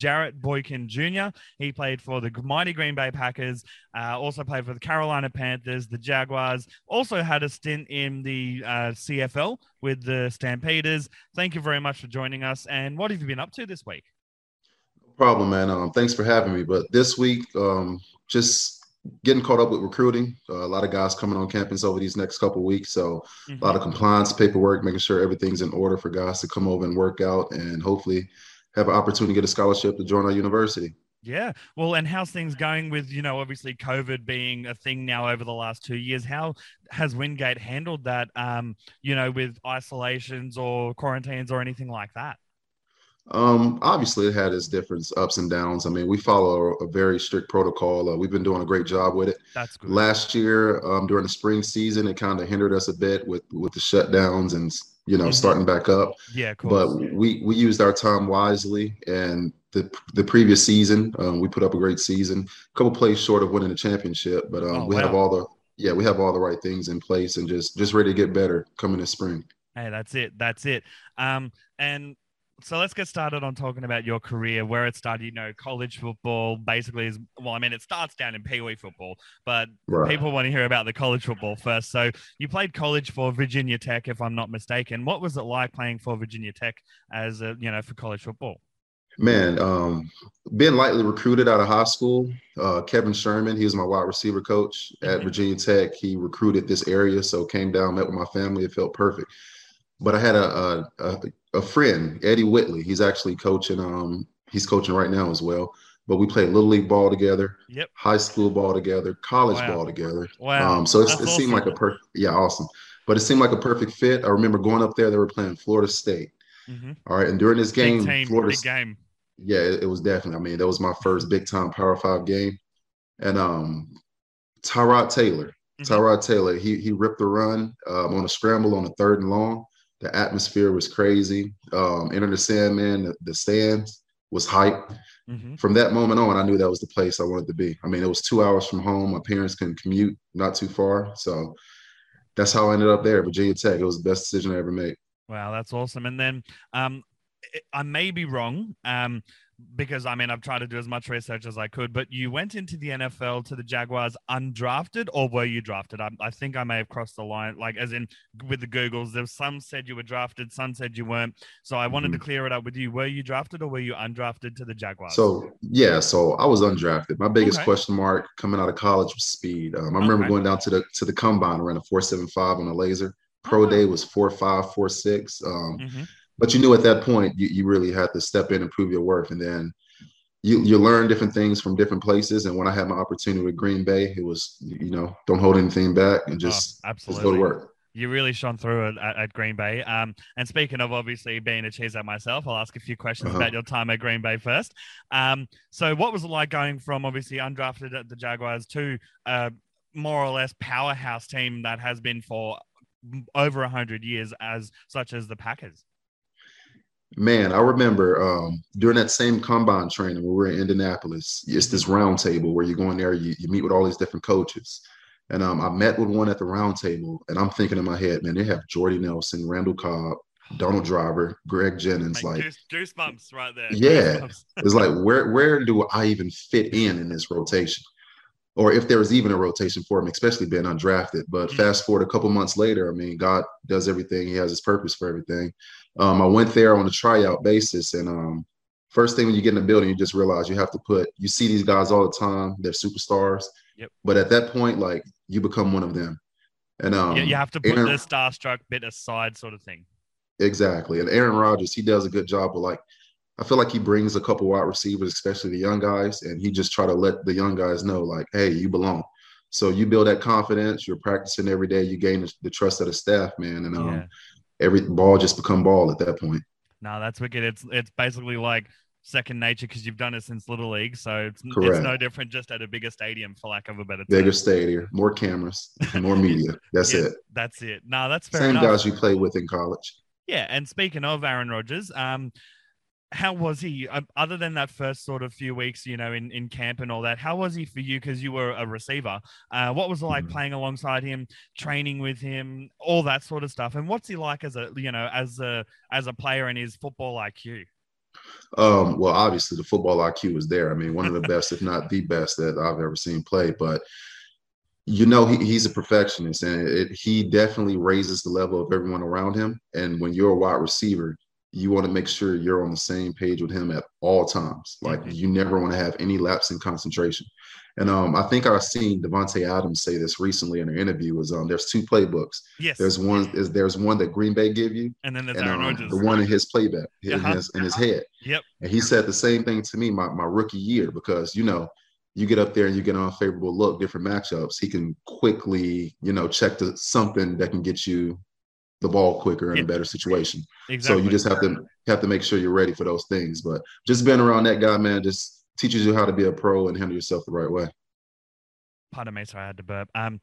Jarrett Boykin Jr. He played for the mighty Green Bay Packers, uh, also played for the Carolina Panthers, the Jaguars, also had a stint in the uh, CFL with the Stampeders. Thank you very much for joining us. And what have you been up to this week? No problem, man. Um, thanks for having me. But this week, um, just getting caught up with recruiting. Uh, a lot of guys coming on campus over these next couple weeks, so mm-hmm. a lot of compliance paperwork, making sure everything's in order for guys to come over and work out, and hopefully have an opportunity to get a scholarship to join our university. Yeah. Well, and how's things going with, you know, obviously COVID being a thing now over the last two years? How has Wingate handled that, um, you know, with isolations or quarantines or anything like that? Um, obviously, it had its different ups and downs. I mean, we follow a, very strict protocol. Uh, we've been doing a great job with it. That's good. Last year, um, during the spring season, it kind of hindered us a bit with with the shutdowns and you know mm-hmm. starting back up. Yeah, but we we used our time wisely, and the the previous season, um, we put up a great season. A couple plays short of winning the championship, but um, oh, we wow. have all the yeah we have all the right things in place and just just ready to get better coming this spring. Hey, that's it. That's it. Um, and so let's get started on talking about your career, where it started. You know, college football basically is well, I mean, it starts down in Pee Wee football, but right. people want to hear about the college football first. So you played college for Virginia Tech, if I'm not mistaken. What was it like playing for Virginia Tech as a you know for college football? Man, um, being lightly recruited out of high school, uh, Kevin Sherman, he was my wide receiver coach at mm-hmm. Virginia Tech. He recruited this area, so came down, met with my family. It felt perfect. But I had a, a, a friend, Eddie Whitley. He's actually coaching. Um, he's coaching right now as well. But we played little league ball together, yep. high school ball together, college wow. ball together. Wow! Um, so it awesome. seemed like a perfect, yeah, awesome. But it seemed like a perfect fit. I remember going up there; they were playing Florida State. Mm-hmm. All right, and during this game, team, Florida game. Yeah, it, it was definitely. I mean, that was my first big time Power Five game, and um, Tyrod Taylor, mm-hmm. Tyrod Taylor, he he ripped the run um, on a scramble on a third and long the atmosphere was crazy. Um, Enter the Sandman, the, the stands was hype. Mm-hmm. From that moment on, I knew that was the place I wanted to be. I mean, it was two hours from home. My parents can commute not too far. So that's how I ended up there, Virginia Tech. It was the best decision I ever made. Wow, that's awesome. And then um, I may be wrong. Um, because I mean, I've tried to do as much research as I could, but you went into the NFL to the Jaguars undrafted, or were you drafted? I, I think I may have crossed the line, like as in with the Googles. There's some said you were drafted, some said you weren't. So I wanted mm-hmm. to clear it up with you. Were you drafted or were you undrafted to the Jaguars? So yeah, so I was undrafted. My biggest okay. question mark coming out of college was speed. Um, I remember okay. going down to the to the combine, ran a four seven five on a laser. Pro oh. day was four five, four six. Um, mm-hmm but you knew at that point you, you really had to step in and prove your worth and then you you learn different things from different places and when i had my opportunity with green bay it was you know don't hold anything back and just, oh, absolutely. just go to work you really shone through at, at Green Bay. Um, and speaking of obviously being a cheese myself, I'll ask a few questions uh-huh. about your time at Green Bay first. Um, so what was it like going from obviously undrafted at the Jaguars to a more or less powerhouse team that has been for over a hundred years as such as the Packers? Man, I remember um, during that same combine training when we were in Indianapolis, it's this round table where you go in there, you, you meet with all these different coaches. And um, I met with one at the round table, and I'm thinking in my head, man, they have Jordy Nelson, Randall Cobb, Donald Driver, Greg Jennings, like, like goosebumps right there. Yeah, it's like where where do I even fit in in this rotation, or if there was even a rotation for him, especially being undrafted. But mm-hmm. fast forward a couple months later, I mean, God does everything; He has His purpose for everything. Um, I went there on a tryout basis, and um, first thing when you get in the building, you just realize you have to put. You see these guys all the time; they're superstars. Yep. But at that point, like you become one of them, and um, yeah, you have to put Aaron, the starstruck bit aside, sort of thing. Exactly, and Aaron Rodgers, he does a good job of like. I feel like he brings a couple wide receivers, especially the young guys, and he just try to let the young guys know, like, hey, you belong. So you build that confidence. You're practicing every day. You gain the, trust of the staff, man, and um, yeah every ball just become ball at that point. No, that's wicked. It's it's basically like second nature because you've done it since little league, so it's, it's no different just at a bigger stadium, for lack of a better term. Bigger stadium, more cameras, more media. That's it. That's it. No, that's fair same enough. guys you play with in college. Yeah, and speaking of Aaron Rodgers, um, how was he um, other than that first sort of few weeks you know in, in camp and all that how was he for you because you were a receiver uh, what was it like mm-hmm. playing alongside him training with him all that sort of stuff and what's he like as a you know as a as a player and his football iq Um, well, obviously the football IQ was there. I mean, one of the best, if not the best, that I've ever seen play. But you know, he, he's a perfectionist, and it, he definitely raises the level of everyone around him. And when you're a wide receiver, you want to make sure you're on the same page with him at all times. Like mm-hmm. you never want to have any lapse in concentration. And um, I think I've seen Davante Adams say this recently in an interview. Was um, there's two playbooks. Yes. There's one. Is there's one that Green Bay give you, and then there's and, um, the one in his playback in, Uh-huh. his, in his head. Yep. And he said the same thing to me my my rookie year because you know you get up there and you get an unfavorable look, different matchups. He can quickly you know check to something that can get you the ball quicker in Yeah. a better situation. Exactly. So you just have to have to make sure you're ready for those things. But just being around that guy, man, just teaches you how to be a pro and handle yourself the right way. Pardon me, sorry, I had to burp. Um,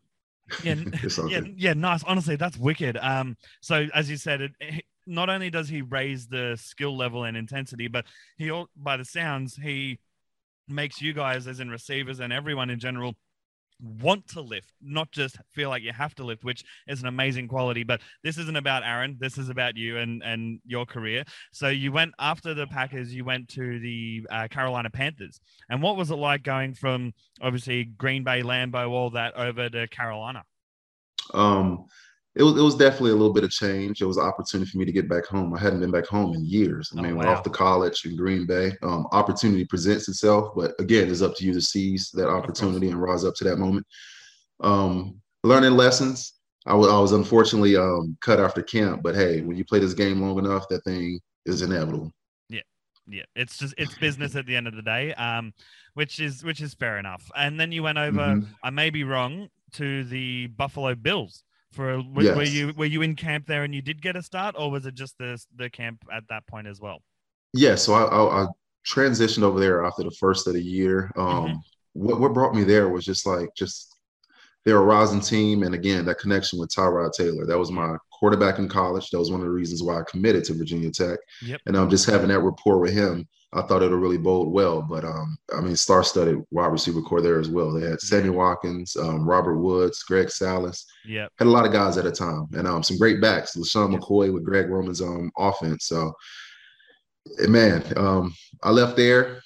yeah, n- It's all yeah, yeah, nice. Honestly, that's wicked. Um, so as you said, it, it- not only does he raise the skill level and intensity, but he, by the sounds, he makes you guys, as in receivers and everyone in general, want to lift, not just feel like you have to lift, which is an amazing quality. But this isn't about Aaron. This is about you and and your career. So you went after the Packers. You went to the uh, Carolina Panthers. And what was it like going from obviously Green Bay, Lambeau, all that over to Carolina? Um, it was it was definitely a little bit of change. It was an opportunity for me to get back home. I hadn't been back home in years. I Oh, mean, we're wow. off to college in Green Bay. Um, opportunity presents itself, but again, it's up to you to seize that opportunity and rise up to that moment. Um, learning lessons. I was unfortunately um, cut after camp, but hey, when you play this game long enough, that thing is inevitable. Yeah, yeah. it's just it's business at the end of the day. Um, which is which is fair enough. And then you went over. Mhm. I may be wrong to the Buffalo Bills. For a, were, were you were you in camp there and you did get a start, or was it just the the camp at that point as well? Yeah, so I, I, I transitioned over there after the first of the year. Um, Mhm. what what brought me there was just like just they're a rising team, and again that connection with Tyrod Taylor. That was my quarterback in college. That was one of the reasons why I committed to Virginia Tech. Yep. And I'm um, just having that rapport with him, I thought it'll really bode well. But um, I mean, star-studded wide receiver core there as well. They had Sammy Watkins, um, Robert Woods, Greg Salas Yep. had a lot of guys at a time and um, some great backs. LeSean Yeah. McCoy with Greg Roman's um, offense. So, eh, man, um, I left there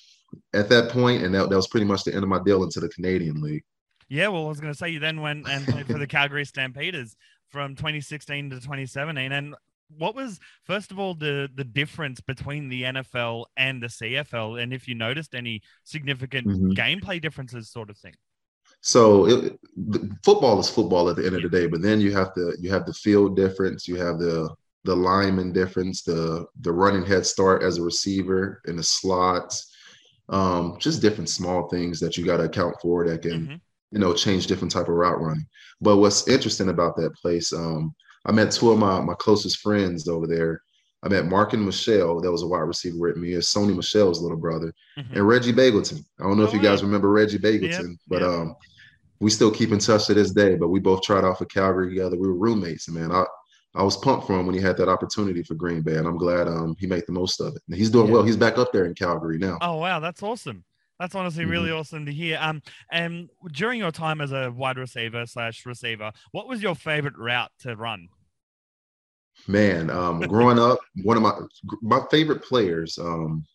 at that point, and that, that was pretty much the end of my deal into the Canadian League. Yeah, well, I was going to say you then went and played for the Calgary Stampeders from 2016 to 2017. And what was first of all the the difference between the NFL and the CFL, and if you noticed any significant Mhm. gameplay differences, sort of thing? So, it, the, football is football at the end of the day, but then you have to you have the field difference, you have the the lineman difference, the the running head start as a receiver in the slots, um, just different small things that you got to account for that can Mhm. You know, change different type of route running. But what's interesting about that place, um, I met two of my my closest friends over there. I met Marken Michel, that was a wide receiver with me, is Sony Michel's little brother, Mhm. and Reggie Begelton. I don't know if Oh, you guys remember Reggie Begelton, but yep. um, we still keep in touch to this day. But we both tried out for Calgary together. We were roommates, and man, I I was pumped for him when he had that opportunity for Green Bay, and I'm glad um he made the most of it. And he's doing Yeah. well. He's back up there in Calgary now. Oh wow, that's awesome. That's honestly really Mm-hmm. awesome to hear. Um, and during your time as a wide receiver slash receiver, what was your favorite route to run? Man, um, growing up, one of my my favorite players um,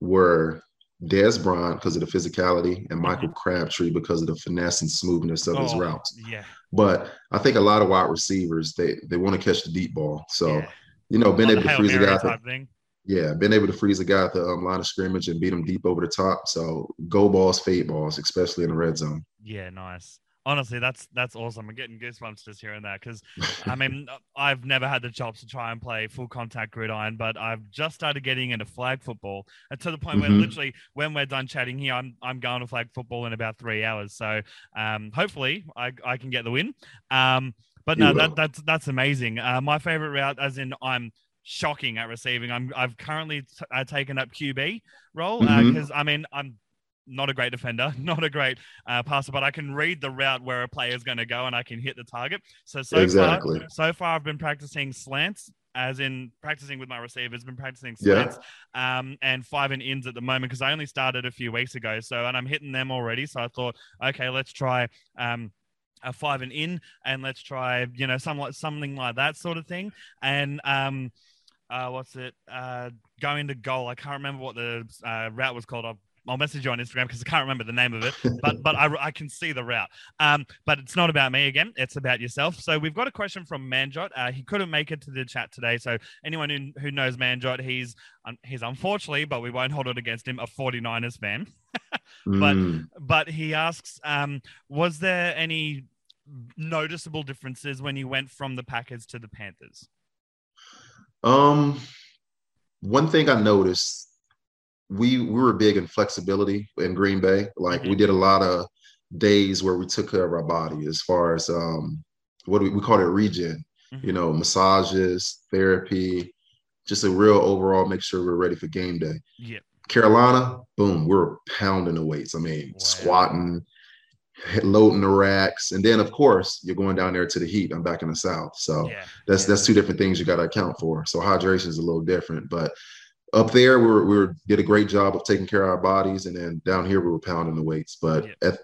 were Dez Bryant because of the physicality and Michael Crabtree because of the finesse and smoothness of his Oh, routes. Yeah. But I think a lot of wide receivers they they want to catch the deep ball. So yeah. you know, being able to freeze a guy, at the, type thing. yeah, been able to freeze a guy at the um, line of scrimmage and beat him deep over the top. So go balls, fade balls, especially in the red zone. Yeah, nice. Honestly, that's that's awesome. I'm getting goosebumps just hearing that because I mean I've never had the chops to try and play full contact gridiron, but I've just started getting into flag football and to the point where Mhm. literally when we're done chatting here, I'm I'm going to flag football in about three hours. So um, hopefully I, I can get the win. Um, but no, that that's that's amazing. Uh, my favorite route, as in I'm shocking at receiving. I'm I've currently t- uh, taken up QB role because I mean I'm not a great defender, not a great uh, passer, but I can read the route where a player is going to go and I can hit the target. So so Exactly. far, so far I've been practicing slants, as in practicing with my receivers. Been practicing Yeah. slants, um, and five and ins at the moment because I only started a few weeks ago. So and I'm hitting them already. So I thought, okay, let's try. Um, a five and in, and let's try, you know, some something like that sort of thing. And um, uh, what's it? Uh, going to goal. I can't remember what the uh, route was called. I'll, I'll message you on Instagram because I can't remember the name of it, but but I, I can see the route. Um, but it's not about me again. It's about yourself. So we've got a question from Manjot. Uh, he couldn't make it to the chat today. So anyone who, who knows Manjot, he's um, he's unfortunately, but we won't hold it against him, a 49ers fan. but Mm. but he asks, um, was there any noticeable differences when you went from the Packers to the Panthers? Um, one thing I noticed, we we were big in flexibility in Green Bay. Like we Mhm. did a lot of days where we took care of our body as far as um what do we, we call it regen, Mhm. you know, massages, therapy, just a real overall make sure we're ready for game day. Yep. Carolina, boom, we're pounding the weights. I mean, Wow. squatting, loading the racks, and then of course you're going down there to the heat. I'm back in the south, so Yeah. that's yeah. that's two different things you got to account for. So hydration is a little different, but up there we were, we were, did a great job of taking care of our bodies, and then down here we were pounding the weights. But Yeah. if,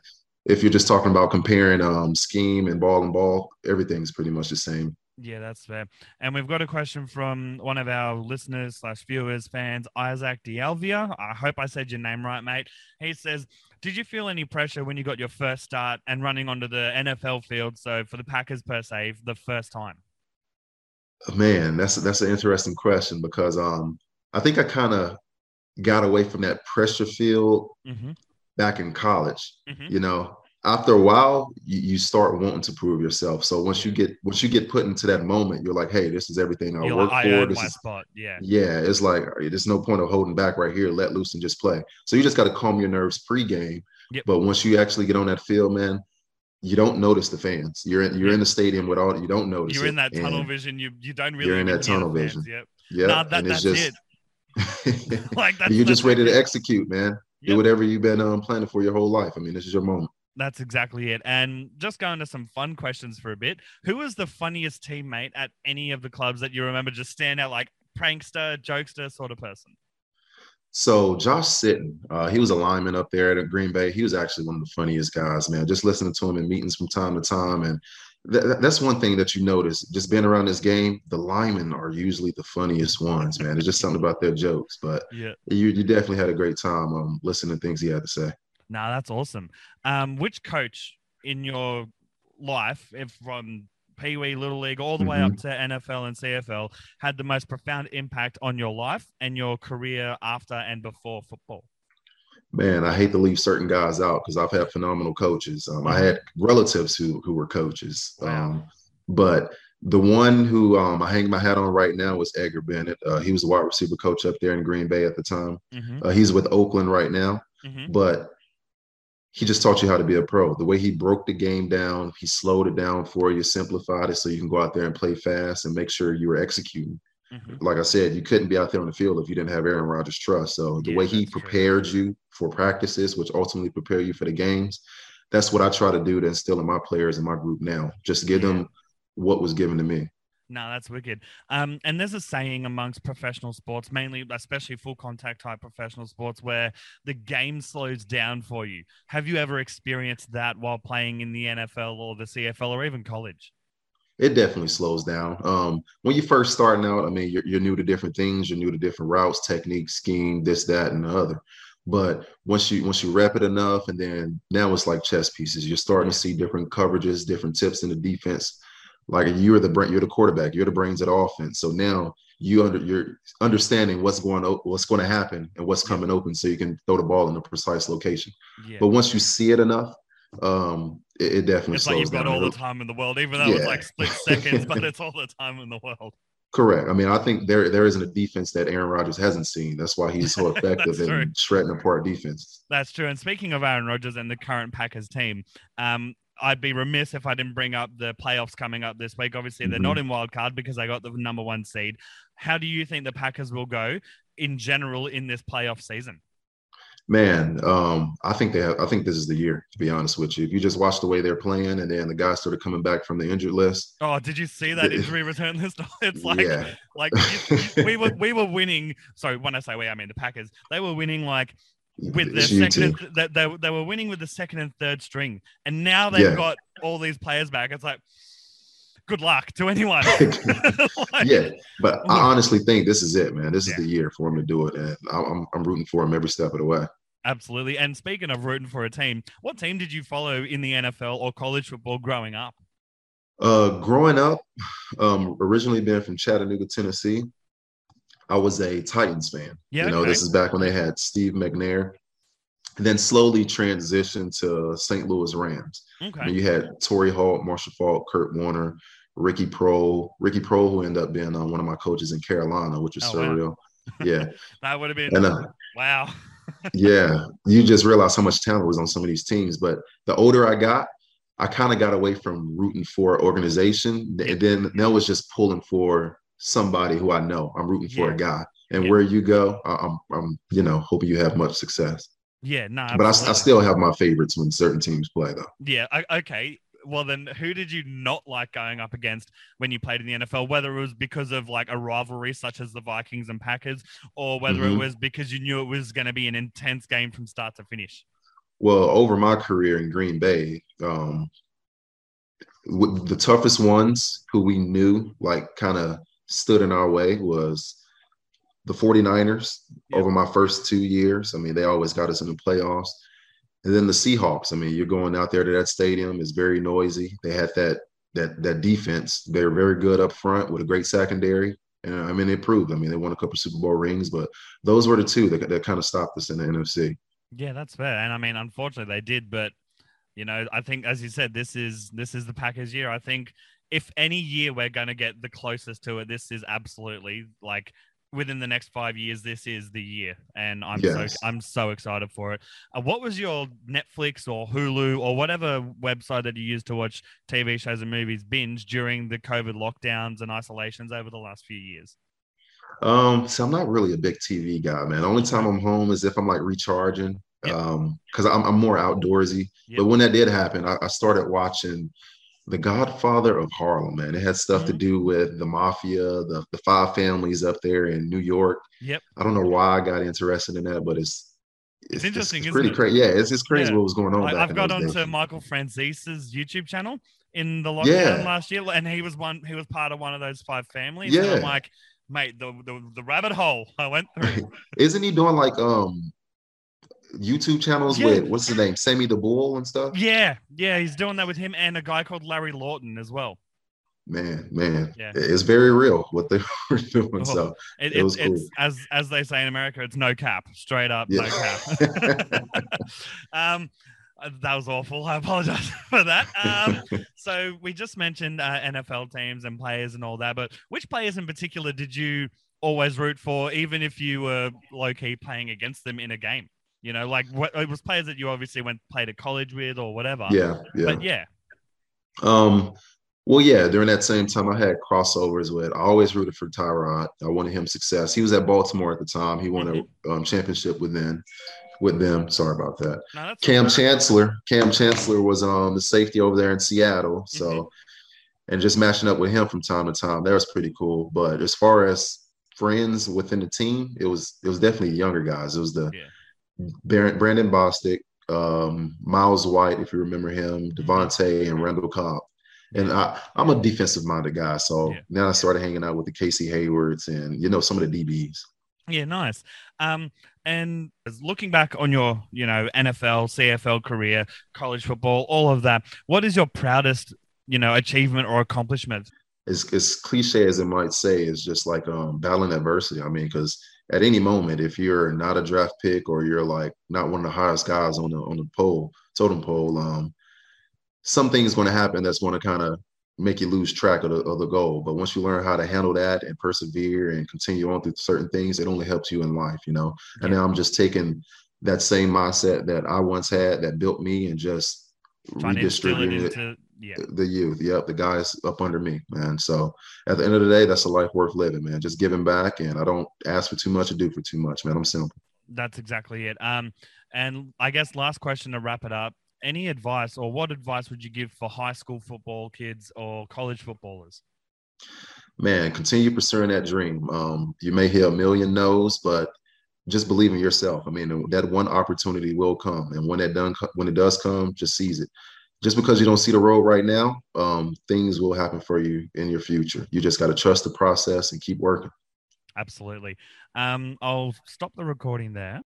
if you're just talking about comparing um, scheme and ball and ball, everything's pretty much the same. Yeah, that's fair. And we've got a question from one of our listeners slash viewers, fans, Isaac D'Alvia. I hope I said your name right, mate. He says, Did you feel any pressure when you got your first start and running onto the NFL field? So for the Packers per se, the first time. Man, that's that's an interesting question because um, I think I kind of got away from that pressure field Mm-hmm. back in college. Mhm. You know, after a while, you, you start wanting to prove yourself. So once you get once you get put into that moment, you're like, hey, this is everything I work like, for. earned This is spot. Yeah. yeah, it's like there's no point of holding back right here. Let loose and just play. So you just got to calm your nerves pre-game. Yep. But once you actually get on that field, man, you don't notice the fans. You're in you're in the stadium with all you don't notice. You're it. in that tunnel And- vision. You you don't really You're in that tunnel vision. Yep. Yeah, Nah, that, and it's that's just it. Like that's you're just ready to execute, man. Yep. Do whatever you've been um, planning for your whole life. I mean, this is your moment. That's exactly it. And just going to some fun questions for a bit. Who was the funniest teammate at any of the clubs that you remember just stand out like prankster, jokester sort of person? So Josh Sitton, uh, he was a lineman up there at Green Bay. He was actually one of the funniest guys, man. Just listening to him in meetings from time to time, and th- th- that's one thing that you notice. Just being around this game, the linemen are usually the funniest ones, man. It's just something about their jokes, but Yeah. you you definitely had a great time um, listening to things he had to say. Nah, that's awesome. Um, which coach in your life, if from Pee Wee, Little League, all the way up to NFL and CFL, had the most profound impact on your life and your career after and before football? Man, I hate to leave certain guys out because I've had phenomenal coaches. Um, I had relatives who who were coaches, Wow. um, but the one who um, I hang my hat on right now was Edgar Bennett. Uh, he was a wide receiver coach up there in Green Bay at the time. Mm-hmm. Uh, he's with Oakland right now, Mm-hmm. but he just taught you how to be a pro. The way he broke the game down, he slowed it down for you, simplified it so you can go out there and play fast and make sure you were executing. Mm-hmm. Like I said, you couldn't be out there on the field if you didn't have Aaron Rodgers' trust. So the Yeah, way he that's true. prepared you for practices, which ultimately prepare you for the games, that's what I try to do to instill in my players in my group now. Just give Yeah. them what was given to me. No, that's wicked. Um, and there's a saying amongst professional sports, mainly, especially full contact type professional sports, where the game slows down for you. Have you ever experienced that while playing in the NFL or the CFL or even college? It definitely slows down. Um, when you first starting out, I mean, you're, you're new to different things, you're new to different routes, techniques, scheme, this, that, and the other. But once you once you rep it enough, and then now it's like chess pieces. You're starting to see different coverages, different tips in the defense. Like you're the brain, you're the quarterback, you're the brains of the offense. So now you under you're understanding what's going o- what's going to happen and what's coming open, so you can throw the ball in a precise location. Yeah. But once you see it enough, um, it, it definitely it's like you've got all the time in the world, even though it's like split seconds, but it's all the time in the world. Correct. I mean, I think there there isn't a defense that Aaron Rodgers hasn't seen. That's why he's so effective in shredding apart defenses. That's true. And speaking of Aaron Rodgers and the current Packers team, um, I'd be remiss if I didn't bring up the playoffs coming up this week. Obviously, they're not in wild card because they got the number one seed. How do you think the Packers will go in general in this playoff season? Man, um, I think they have. I think this is the year. To be honest with you, if you just watch the way they're playing, and then the guys started coming back from the injured list. Oh, did you see that injury return list? It's like, yeah, like we were we were winning. Sorry, when I say we, I mean the Packers. They were winning like with you second, too. and, th- they, they, they were winning with the second and third string, and now they've Yeah. got all these players back. It's like good luck to anyone. like, yeah, but I honestly think this is it, man. This is yeah. the year for him to do it, and I'm I'm rooting for him every step of the way. Absolutely. And speaking of rooting for a team, what team did you follow in the NFL or college football growing up? Uh, growing up, um, originally being from Chattanooga, Tennessee, I was a Titans fan. Yeah, you know, okay. this is back when they had Steve McNair. And then slowly transitioned to St. Louis Rams. Okay. I mean, you had Torry Holt, Marshall Faulk, Kurt Warner, Ricky Pro, Ricky Proehl, who ended up being uh, one of my coaches in Carolina, which is oh, surreal. Wow. Yeah, that would have been. And, uh, wow. yeah, you just realize how much talent was on some of these teams. But the older I got, I kind of got away from rooting for organization. And then that was just pulling for somebody who I know. I'm rooting for a guy. And yeah. where you go, I'm, I'm, you know, hoping you have much success. Yeah, no, nah, but I, I, still have my favorites when certain teams play, though. Yeah, okay well then who did you not like going up against when you played in the NFL? Whether it was because of like a rivalry such as the Vikings and Packers, or whether mm-hmm. it was because you knew it was going to be an intense game from start to finish. Well, over my career in Green Bay, um, the toughest ones who we knew like kind of stood in our way was the 49ers yep. over my first two years. I mean, they always got us in the playoffs. And then the Seahawks. I mean, you're going out there to that stadium. It's very noisy. They had that that that defense. They're very good up front with a great secondary. And I mean, they proved. I mean, they won a couple Super Bowl rings, but those were the two that, that kind of stopped us in the NFC. Yeah, that's fair. And I mean, unfortunately, they did. But you know, I think, as you said, this is this is the Packers' year. I think if any year we're going to get the closest to it, this is absolutely like within the next five years, this is the year, and I'm yes. so I'm so excited for it. Uh, what was your Netflix or Hulu or whatever website that you used to watch TV shows and movies binge during the COVID lockdowns and isolations over the last few years? Um, so I'm not really a big TV guy, man. The only time I'm home is if I'm like recharging, yep. um, because I'm, I'm more outdoorsy. Yep. But when that did happen, I, I started watching the Godfather of Harlem, man. It had stuff mm-hmm. to do with the mafia, the, the five families up there in New York. Yep. I don't know why I got interested in that, but it's it's, it's interesting. It's, pretty crazy. Yeah, it's just crazy yeah. what was going on. I, have got onto days. Michael Franzese's YouTube channel in the lockdown yeah. last year, and he was one. He was part of one of those five families. Yeah. And I'm like, mate, the, the the rabbit hole I went through. Isn't he doing like um YouTube channels yeah. with what's his name, Sammy the Bull and stuff. Yeah, yeah, he's doing that with him and a guy called Larry Lawton as well. Man, man, yeah. it's very real what they were doing. Oh, so it, it, was cool. It's as as they say in America, it's no cap, straight up, yeah. no cap. um, that was awful. I apologize for that. Um, so we just mentioned uh, NFL teams and players and all that, but which players in particular did you always root for, even if you were low key playing against them in a game? You know, like what it was players that you obviously went played at college with or whatever. Yeah, yeah. But yeah. Um. Well, yeah. During that same time, I had crossovers with. I always rooted for Tyrod. I wanted him success. He was at Baltimore at the time. He won mm-hmm. a um, championship with them. With them. Sorry about that. No, Kam Chancellor. Kam Chancellor was um the safety over there in Seattle. So. Mm-hmm. And just matching up with him from time to time, that was pretty cool. But as far as friends within the team, it was it was definitely younger guys. It was the yeah Brandon Bostick, um, Myles White, if you remember him, mm-hmm. And Randall Cobb. And I, am a defensive minded guy, so yeah. now I started hanging out with the Casey Haywards and you know some of the DBs. Yeah, nice. Um, and looking back on your, you know, NFL, CFL career, college football, all of that, what is your proudest, you know, achievement or accomplishment? As, as cliche as it might say, is just like um, battling adversity. I mean, because at any moment, if you're not a draft pick or you're like not one of the highest guys on the on the pole, totem pole, um, something is going to happen that's going to kind of make you lose track of the, of the goal. But once you learn how to handle that and persevere and continue on through certain things, it only helps you in life, you know. And now I'm just taking that same mindset that I once had that built me and just redistributing it, it yeah. the youth. Yep, the guys up under me, man. So at the end of the day, that's a life worth living, man. Just giving back, and I don't ask for too much or do for too much, man. I'm simple. That's exactly it. Um, and I guess last question to wrap it up. Any advice, or what advice would you give for high school football kids or college footballers? Man, continue pursuing that dream. Um, you may hear a million no's, but just believe in yourself. I mean, that one opportunity will come, and when that done, when it does come, just seize it just because you don't see the road right now, um, things will happen for you in your future. You just got to trust the process and keep working. Absolutely. Um, I'll stop the recording there.